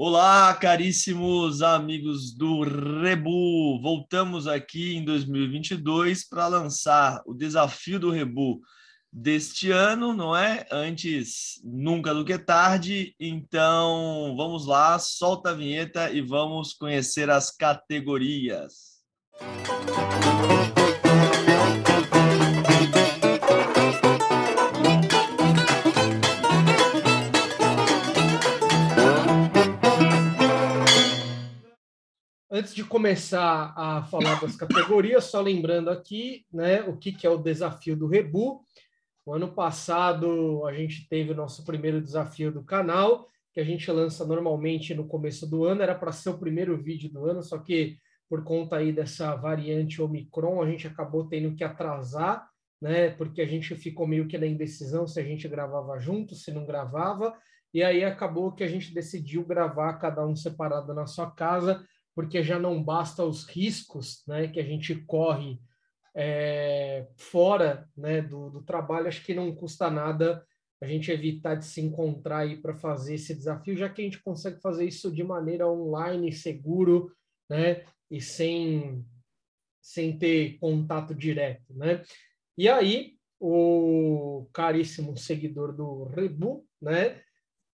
Olá, caríssimos amigos do Rebu! Voltamos aqui em 2022 para lançar o desafio do Rebu deste ano, não é? Antes nunca do que tarde. Então, vamos lá, solta a vinheta e vamos conhecer as categorias. Música Antes de começar a falar das categorias, só lembrando aqui, né, o que, que é o desafio do Rebu. O ano passado a gente teve o nosso primeiro desafio do canal, que a gente lança normalmente no começo do ano, era para ser o primeiro vídeo do ano, só que por conta aí dessa variante Omicron, a gente acabou tendo que atrasar, né, porque a gente ficou meio que na indecisão se a gente gravava junto, se não gravava, e aí acabou que a gente decidiu gravar cada um separado na sua casa, porque já não basta os riscos né, que a gente corre é, fora né, do, do, trabalho, acho que não custa nada a gente evitar de se encontrar aí para fazer esse desafio, já que a gente consegue fazer isso de maneira online, seguro, né, e sem, sem ter contato direto, né? E aí, o caríssimo seguidor do Rebu, né,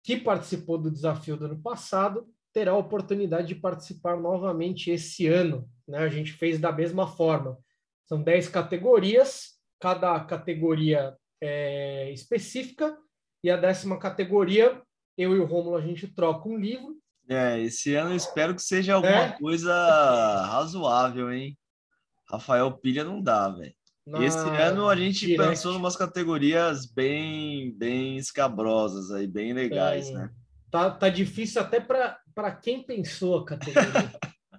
que participou do desafio do ano passado, terá a oportunidade de participar novamente esse ano. Né? A gente fez da mesma forma. São 10 categorias, cada categoria é específica, e a décima categoria, eu e o Rômulo, a gente troca um livro. É, esse ano eu espero que seja alguma é. coisa razoável, hein? Rafael Pilha não dá, velho. Esse ano a gente direct. pensou em umas categorias bem, bem escabrosas aí, bem legais, é. né? Tá, tá difícil até para quem pensou a categoria.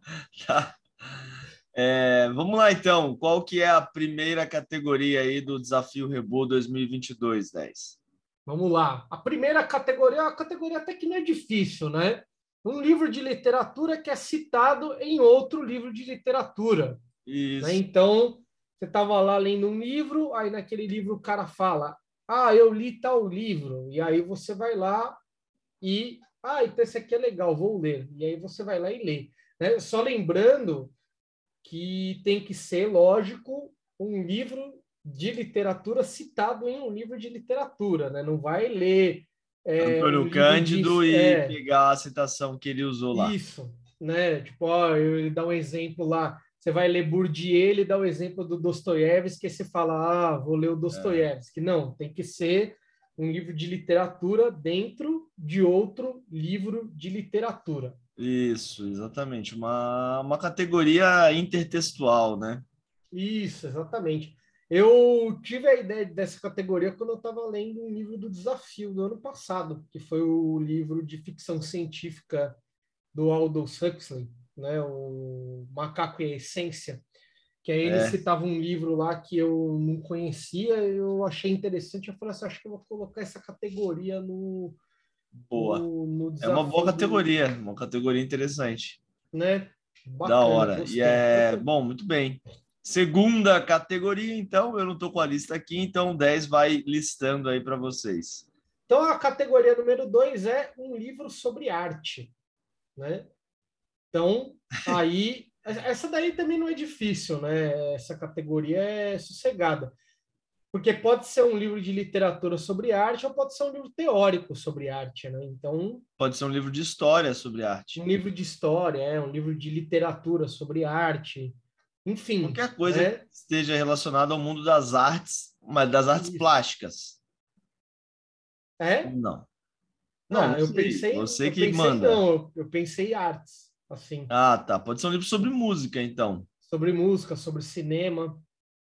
tá. É, vamos lá então, qual que é a primeira categoria aí do Desafio Rebu 2022, 10? Vamos lá. A primeira categoria é uma categoria até que não é difícil, né? Um livro de literatura que é citado em outro livro de literatura. Isso. Né? Então, você estava lá lendo um livro, aí naquele livro o cara fala: Ah, eu li tal livro. E aí você vai lá e, ah, então esse aqui é legal, vou ler. E aí você vai lá e lê. Né? Só lembrando que tem que ser, lógico, um livro de literatura citado em um livro de literatura, né? Não vai ler é, Antônio um Cândido de, e é, pegar a citação que ele usou lá. Isso, né? Tipo, ó, ele dá um exemplo lá. Você vai ler Bourdieu, ele dá o um exemplo do Dostoiévski, que você fala, ah, vou ler o Dostoiévski. É. Não, tem que ser um livro de literatura dentro de outro livro de literatura. Isso, exatamente. Uma, uma categoria intertextual, né? Isso, exatamente. Eu tive a ideia dessa categoria quando eu estava lendo um livro do Desafio do ano passado, que foi o livro de ficção científica do Aldous Huxley, né? o Macaco e a Essência que aí ele é. citava um livro lá que eu não conhecia, eu achei interessante, eu falei assim, acho que eu vou colocar essa categoria no... Boa. No, no é uma boa categoria, do... uma categoria interessante. Né? Bacana, da hora. Gostei. E é, bom, muito bem. Segunda categoria, então, eu não estou com a lista aqui, então 10 vai listando aí para vocês. Então, a categoria número 2 é um livro sobre arte, né? Então, aí essa daí também não é difícil, né? Essa categoria é sossegada. Porque pode ser um livro de literatura sobre arte ou pode ser um livro teórico sobre arte, né? Então. Pode ser um livro de história sobre arte. Um livro de história, é, um livro de literatura sobre arte. Enfim. Qualquer coisa né? que esteja relacionada ao mundo das artes, mas das artes Isso. plásticas. É? Não. Não, ah, eu pensei. Você eu que pensei, manda. Não, eu pensei artes assim. Ah, tá. Pode ser um livro sobre música, então. Sobre música, sobre cinema.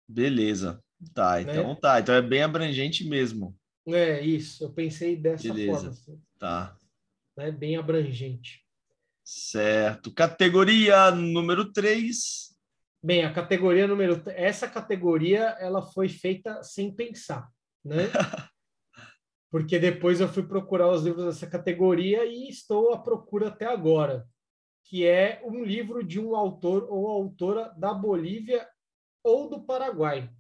Beleza. Tá, né? então tá. Então é bem abrangente mesmo. É, isso. Eu pensei dessa Beleza. forma. Assim. Tá. Né? Bem abrangente. Certo. Categoria número 3. Bem, a categoria número... Essa categoria, ela foi feita sem pensar, né? Porque depois eu fui procurar os livros dessa categoria e estou à procura até agora que é um livro de um autor ou autora da Bolívia ou do Paraguai.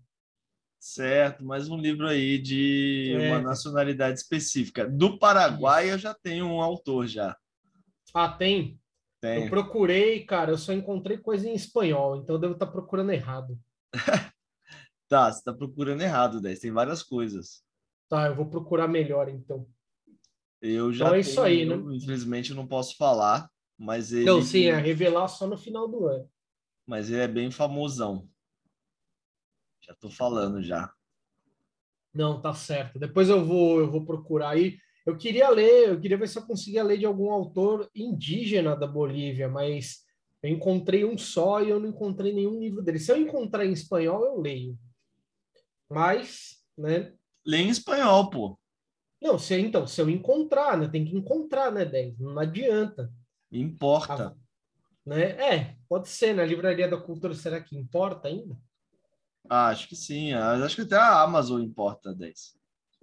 Certo, mais um livro aí de é. uma nacionalidade específica. Do Paraguai Isso. eu já tenho um autor já. Ah, tem? Tem. Eu procurei, cara, eu só encontrei coisa em espanhol, então eu devo estar procurando errado. Tá, você tá procurando errado, 10. Tem várias coisas. Tá, eu vou procurar melhor, então. Eu já Então é isso tenho, aí, né? Infelizmente eu não posso falar, mas ele, Não, sim, é revelar só no final do ano. mas ele é bem famosão. Já tô falando já. Não, tá certo. Depois eu vou, eu vou procurar aí. Eu queria ler, eu queria ver se eu conseguia ler de algum autor indígena da Bolívia, mas eu encontrei um só e eu não encontrei nenhum livro dele. Se eu encontrar em espanhol, eu leio. Mas, né? Lê em espanhol, pô. Não, se, então, se eu encontrar, né? Tem que encontrar, né, 10? Não adianta. Importa. Né? É, pode ser, na Livraria da Cultura, será que importa ainda? Ah, acho que sim. ah, Acho que até a Amazon importa 10.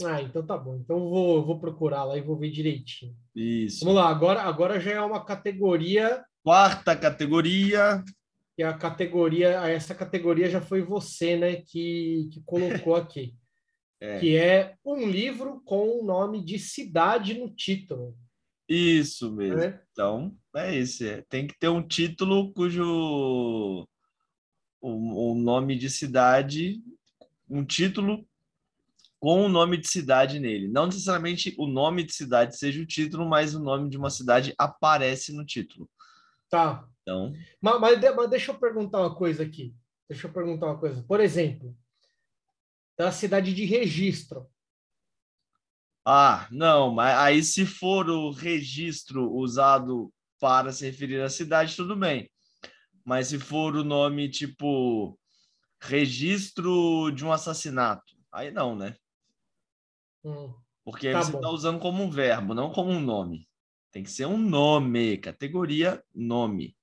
Ah, então tá bom. Então eu vou, vou procurar lá e vou ver direitinho. Isso. Vamos lá, agora, agora já é uma categoria Quarta categoria. que a categoria, essa categoria já foi você, né, que, que colocou aqui, É. que é um livro com o nome de cidade no título, Isso mesmo. né? Então, é esse. é. Tem que ter um título cujo o, o nome de cidade, um título com o nome de cidade nele. Não necessariamente o nome de cidade seja o título, mas o nome de uma cidade aparece no título. Tá. Então, Mas, mas, mas deixa eu perguntar uma coisa aqui. Deixa eu perguntar uma coisa. Por exemplo, da cidade de registro. Ah, não, mas aí se for o registro usado para se referir à cidade, tudo bem. Mas se for o nome tipo registro de um assassinato, aí não, né? Hum, Porque aí Tá você está usando como um verbo, não como um nome. Tem que ser um nome, categoria nome.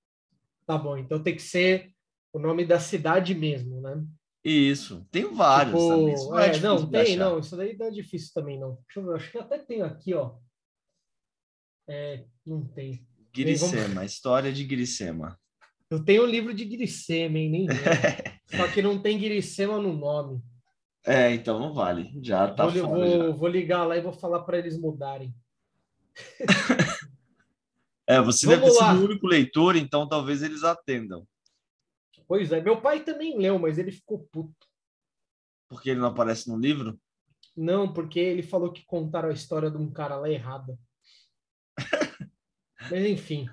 tá bom. Então tem que ser o nome da cidade mesmo, né? Isso. Tem vários Tipo, também. Isso não é, é, não, tem, não. Isso daí não é difícil também, não. Deixa eu ver, acho que até tem aqui, ó. É, não tem. Grisema, história de Grisema. Eu tenho um livro de Grissema, hein? Nem. Só que não tem Grissema no nome. É, então não vale. Já tá vou, fora. já. vou, vou ligar lá e vou falar para eles mudarem. É, você Vamos deve ter lá. sido o único leitor, então talvez eles atendam. Pois é, meu pai também leu, mas ele ficou puto. Porque ele não aparece no livro? Não, porque ele falou que contaram a história de um cara lá errada. Mas enfim,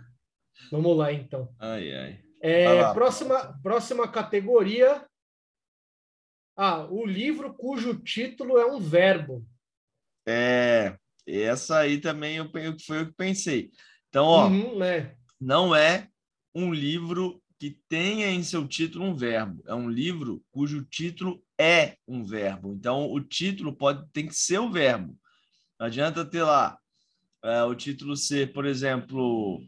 vamos lá então. Ai, ai. É, próxima, próxima categoria. Ah, o livro cujo título é um verbo. É, essa aí também eu, pe- foi o que pensei. Então, ó, Uhum, né? não é um livro que tenha em seu título um verbo. É um livro cujo título é um verbo. Então, o título pode tem que ser o verbo. Não adianta ter lá é, o título ser, por exemplo,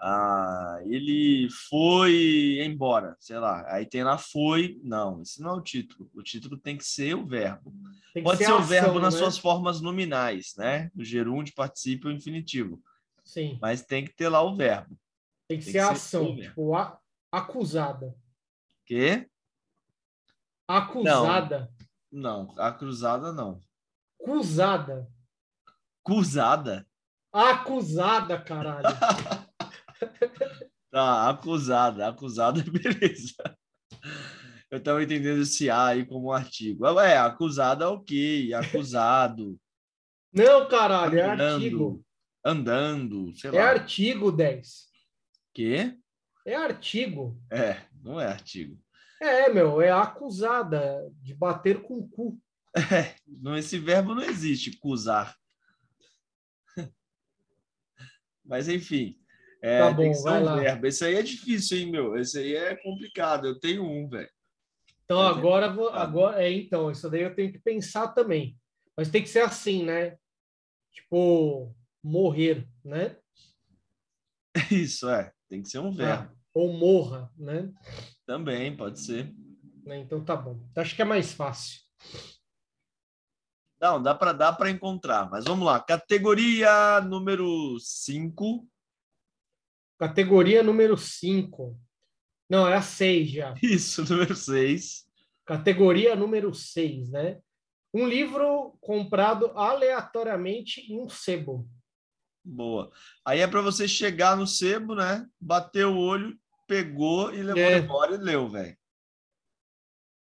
ah, ele foi embora, sei lá. Aí tem lá foi. Não, esse não é o título. O título tem que ser o verbo. Pode ser, a o verbo nas né? suas formas nominais, né? O gerúndio, participio infinitivo. Sim, Mas tem que ter lá o verbo. tem que tem ser que a ser ação. Tipo, a- acusada. Que? Acusada. Não, a cruzada não. Acusada. Cruzada? Acusada, caralho. Tá, acusada. Acusada, beleza. Eu estava entendendo esse A aí como um artigo. É, acusada, ok. Acusado. Não, caralho, é andando, artigo. Andando, sei É lá. artigo 10. Que? É artigo. É, não é artigo. É, meu, é acusada de bater com o cu. É, não, esse verbo não existe, cusar. Mas enfim, é, Tá bom, vai um lá. verbo. Esse aí é difícil, hein, meu? Esse aí é complicado. Eu tenho um, velho. Então é agora vou, agora é então, isso daí eu tenho que pensar também. Mas tem que ser assim, né? Tipo, morrer, né? Isso, é. Tem que ser um verbo. Ah, ou morra, né? Também, pode ser. Né? Então tá bom. Acho que é mais fácil. Não, dá para dá para encontrar. Mas vamos lá. Categoria número 5. Categoria número 5. Não, é a 6 já. Isso, número 6. Categoria número 6, né? Um livro comprado aleatoriamente em um sebo. Boa. Aí é para você chegar no sebo, né? Bater o olho, pegou e levou É. embora e leu, velho.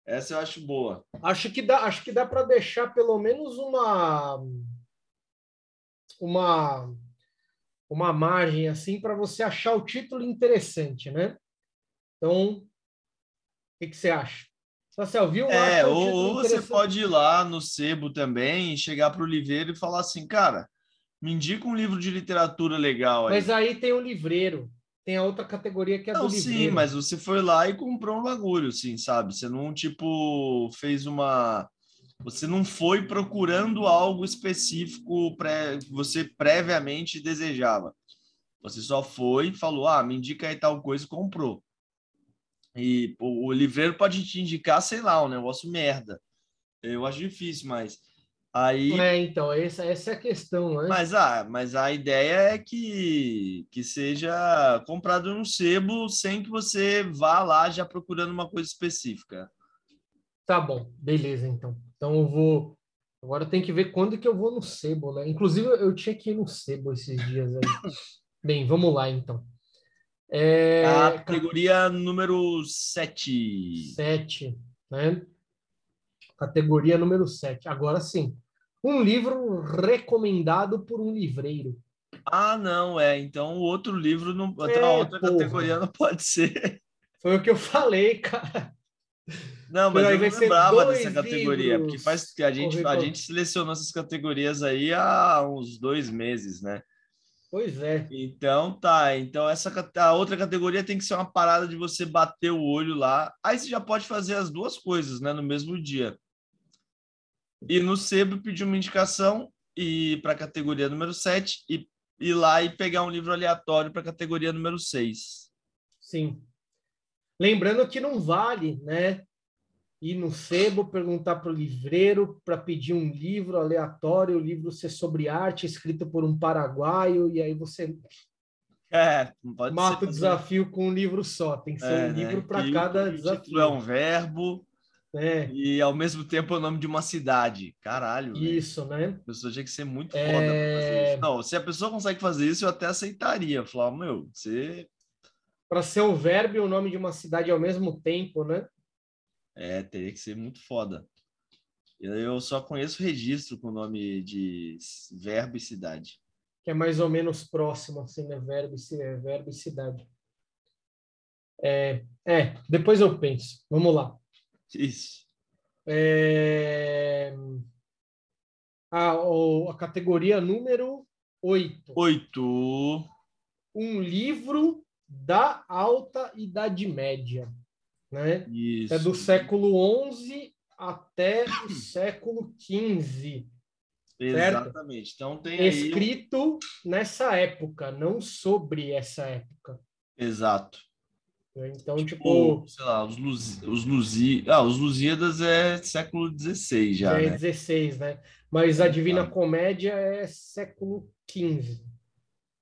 Essa eu acho boa. Acho que dá, acho que dá para deixar pelo menos uma uma uma margem assim para você achar o título interessante, né? Então, o que, que você acha? Marcel, viu? É, o ou, ou você pode ir lá no sebo também, chegar pro livreiro e falar assim, cara, me indica um livro de literatura legal aí. Mas aí tem o livreiro, tem a outra categoria que é Não, do sim, livreiro. mas você foi lá e comprou um bagulho, sim, sabe? Você não, tipo, fez uma. Você não foi procurando algo específico pré... você previamente desejava. Você só foi e falou, ah, me indica aí tal coisa e comprou. E pô, o livreiro pode te indicar, sei lá, um negócio merda. Eu acho difícil, mas aí É, então, essa, essa é a questão, né? mas, ah, mas a ideia é que, que seja comprado no sebo sem que você vá lá já procurando uma coisa específica. Tá bom, beleza, então. Então eu vou. Agora tem que ver quando que eu vou no sebo, né? Inclusive, eu tinha que ir no sebo esses dias aí. Bem, vamos lá, então. É, A categoria número 7. Sete, né? Categoria número 7. Agora sim. Um livro recomendado por um livreiro. Ah, não, é. Então o outro livro, não, É, a outra porra. categoria não pode ser. Foi o que eu falei, cara. Não, mas eu não lembrava dessa categoria, porque faz que a gente, a gente selecionou essas categorias aí há uns dois meses, né? Pois é. Então tá, então essa a outra categoria tem que ser uma parada de você bater o olho lá. Aí você já pode fazer as duas coisas, né, no mesmo dia. Ir no sebo pedir uma indicação e para a categoria número 7 e ir lá e pegar um livro aleatório para a categoria número 6. Sim. Lembrando que não vale, né? Ir no sebo, perguntar para o livreiro para pedir um livro aleatório, o livro ser sobre arte, escrito por um paraguaio, e aí você É, mata ser o desafio com um livro só. Tem que ser É, um né, livro para cada o desafio. título é um verbo né? e ao mesmo tempo é o nome de uma cidade. Caralho. Isso, né? A pessoa tinha que ser muito É. foda pra fazer isso. Não, se a pessoa consegue fazer isso, eu até aceitaria. Falar, meu, você Para ser um verbo e o nome de uma cidade ao mesmo tempo, né? é, teria que ser muito foda. Eu- só conheço registro com o nome de verbo e cidade. Que é mais ou menos próximo, assim, né? Verbo e, é, verbo e cidade. É, é, depois eu penso. Vamos lá. Isso. É... A, o- a categoria número 8. Oito. Um livro da Alta Idade Média. Né? Isso. É do século XI até o século XV. Exatamente. Então tem aí. Escrito nessa época, não sobre essa época. Exato. Né? Então, tipo, Tipo, sei lá, os, Luz... os, Luzi... ah, os Lusíadas é século XVI já, é né? 16, né? Mas a Divina Exato. Comédia é século XV.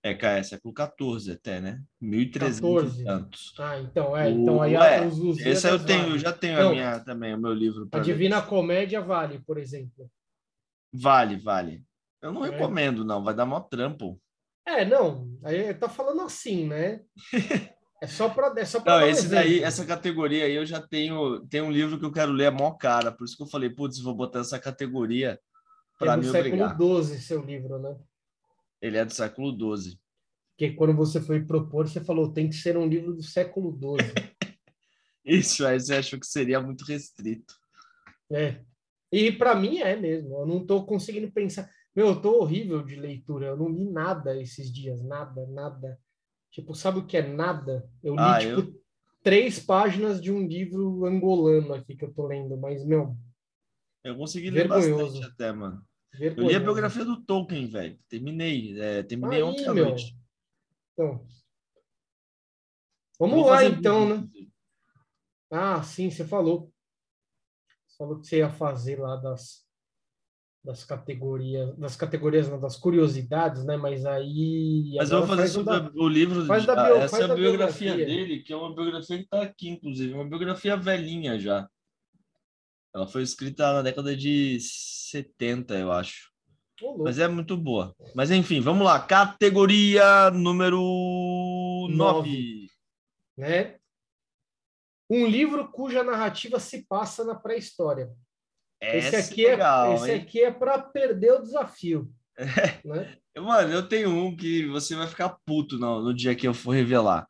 É, cara, é século XIV até, né? 1300 14. e tantos. Ah, então, é. Então, aí Ué, os Lusíadas Esse eu tenho, eu vale. já tenho Não. a minha também, o meu livro. A pra ler. Divina Comédia vale, por exemplo. Vale, vale. Eu não É. recomendo, não, vai dar mó trampo. É, não. Aí tá falando assim, né? É só para é só pra Não, dar esse daí, essa categoria aí eu já tenho, tem um livro que eu quero ler, é mó cara, por isso que eu falei, putz, vou botar essa categoria para é do me século obrigar. XII, seu livro, né? Ele é do século XII. Porque quando você foi propor, você falou tem que ser um livro do século XII. Isso, aí você achou que seria muito restrito. É. E para mim é mesmo. Eu não estou conseguindo pensar. Meu, eu tô horrível de leitura. Eu não li nada esses dias. Nada, nada. Tipo, sabe o que é nada? Eu li, Ah, tipo, três páginas de um livro angolano aqui que eu tô lendo. Mas, meu, Eu consegui ler Vergonhoso. bastante até, mano. Eu vergonha. li a biografia do Tolkien, velho. Terminei. é, terminei Aí, ontem à meu. noite. Então, Eu vamos lá, então, vídeo, né? Ah, sim, você falou. Você falou que você ia fazer lá das, das categorias, das categorias, não, das curiosidades, né? Mas aí. Mas eu vou fazer sobre da- o livro. faz da ah, bio- essa faz é a biografia, biografia. dele, que é uma biografia que está aqui, inclusive. Uma biografia velhinha já. Ela foi escrita na década de 70, eu acho. Mas é muito boa. Mas enfim, vamos lá. Categoria número 9. Né? Um livro cuja narrativa se passa na pré-história. Esse aqui é, legal, é, esse aqui é para perder o desafio. É. Né? Mano, eu tenho um que você vai ficar puto no, no dia que eu for revelar.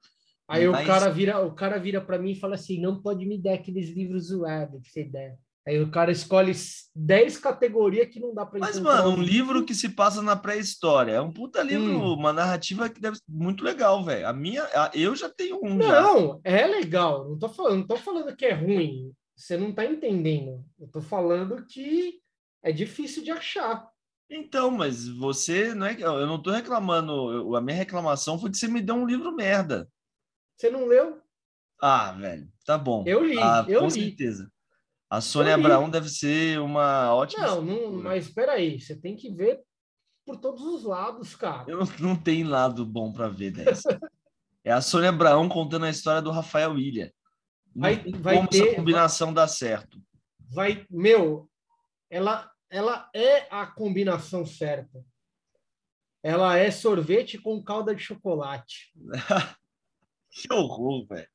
Aí Mas... o cara vira, o cara vira para mim e fala assim: "Não pode me dar aqueles livros zoados que você der". Aí o cara escolhe 10 categorias que não dá para Mas, mano, um livro que se passa na pré-história. É um puta livro, hum. uma narrativa que deve ser muito legal, velho. A minha, a, eu já tenho um. Não, já. é legal. Não tô falando, não tô falando que é ruim. Você não tá entendendo. Eu tô falando que é difícil de achar. Então, mas você não é. Eu não tô reclamando. a minha reclamação foi que você me deu um livro merda. Você não leu? Ah, velho, tá bom. Eu li, ah, eu com li. certeza. A Sônia Abraão deve ser uma ótima. Não, não mas espera aí, você tem que ver por todos os lados, cara. Eu não, não tenho lado bom para ver dessa. é a Sônia Abraão contando a história do Rafael Ilha. Vai, vai como ter, essa combinação vai, dá certo. Vai, meu, ela, ela é a combinação certa. Ela é sorvete com calda de chocolate. que horror, velho.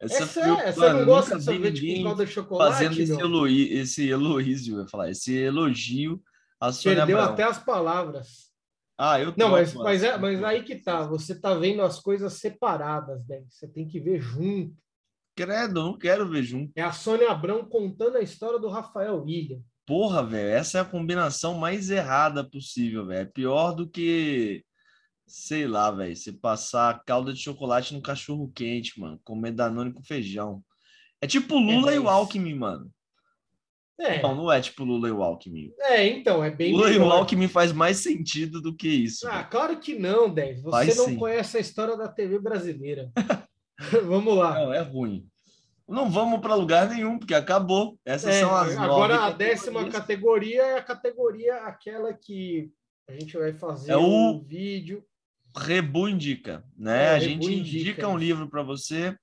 Essa, é, você não gosta de sorvete com calda de chocolate? Fazendo esse, elogio, esse elogio, eu ia falar, esse elogio a Sônia Perdeu até as palavras. Ah, eu Não, mas, mas, é, mas aí que tá, você tá vendo as coisas separadas, né? Você tem que ver junto. Credo, não quero ver junto. É a Sônia Abrão contando a história do Rafael William. Porra, velho, essa é a combinação mais errada possível, velho. É pior do que, sei lá, velho, você passar calda de chocolate no cachorro quente, mano, comer danone com feijão. É tipo Lula é, e o Alckmin, mano. É. Não, não é tipo Lula e o Alckmin. É, então, é bem Lula melhor. e o Alckmin faz mais sentido do que isso. Ah, claro que não, Dez. Você faz não sim. conhece a história da TV brasileira. vamos lá. Não, é ruim. Não vamos para lugar nenhum, porque acabou. Essas é, são as Agora, a décima categoria é a categoria aquela que a gente vai fazer é o um vídeo. Rebu indica, né? É, a gente indica, indica um livro para você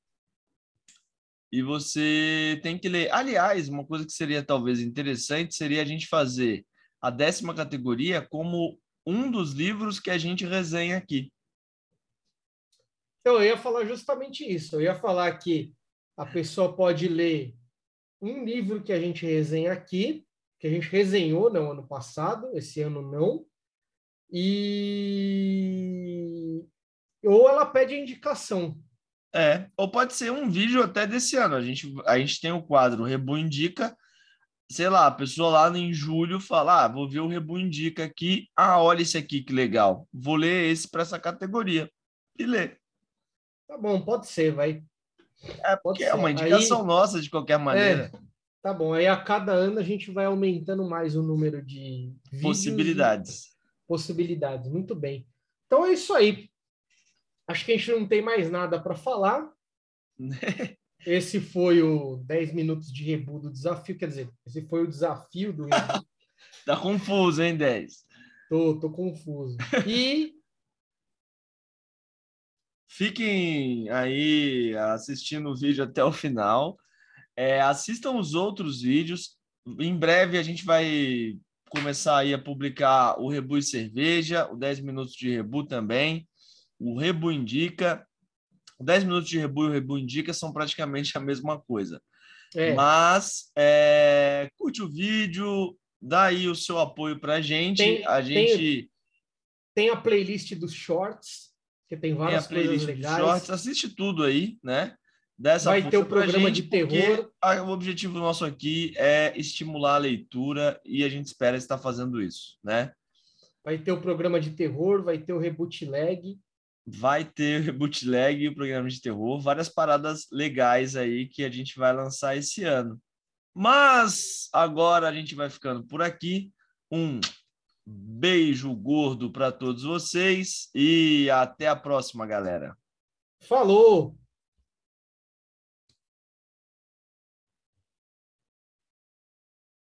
e você tem que ler. Aliás, uma coisa que seria talvez interessante seria a gente fazer a décima categoria como um dos livros que a gente resenha aqui. Então, eu ia falar justamente isso. Eu ia falar que a pessoa pode ler um livro que a gente resenha aqui, que a gente resenhou no ano passado, esse ano não, e ou ela pede indicação. É, ou pode ser um vídeo até desse ano. A gente, a gente tem o quadro Rebu Indica, sei lá, a pessoa lá em julho fala: ah, vou ver o Rebu Indica aqui. Ah, olha esse aqui que legal. Vou ler esse para essa categoria. E ler. Tá bom, pode ser, vai. É, porque é uma indicação aí, nossa de qualquer maneira. É, tá bom, aí a cada ano a gente vai aumentando mais o número de possibilidades. Possibilidades, muito bem. Então é isso aí. Acho que a gente não tem mais nada para falar. esse foi o 10 minutos de rebu do desafio, quer dizer, esse foi o desafio do rebu. tá confuso, hein, 10? Tô, tô confuso. E Fiquem aí assistindo o vídeo até o final. É, assistam os outros vídeos. Em breve a gente vai começar aí a publicar o Rebu e Cerveja, o 10 minutos de Rebu também, o Rebu Indica. O 10 minutos de Rebu e o Rebu Indica são praticamente a mesma coisa. É. Mas é, curte o vídeo, dá aí o seu apoio para a gente. Tem, a gente tem, tem a playlist dos shorts que tem várias tem coisas legais. Shorts, assiste tudo aí, né? Dessa Vai ter o programa gente, de terror. A, o objetivo nosso aqui é estimular a leitura e a gente espera estar fazendo isso, né? Vai ter o programa de terror, vai ter o reboot lag. Vai ter o reboot lag e o programa de terror, várias paradas legais aí que a gente vai lançar esse ano. Mas agora a gente vai ficando por aqui. Um Beijo gordo para todos vocês e até a próxima, galera. Falou!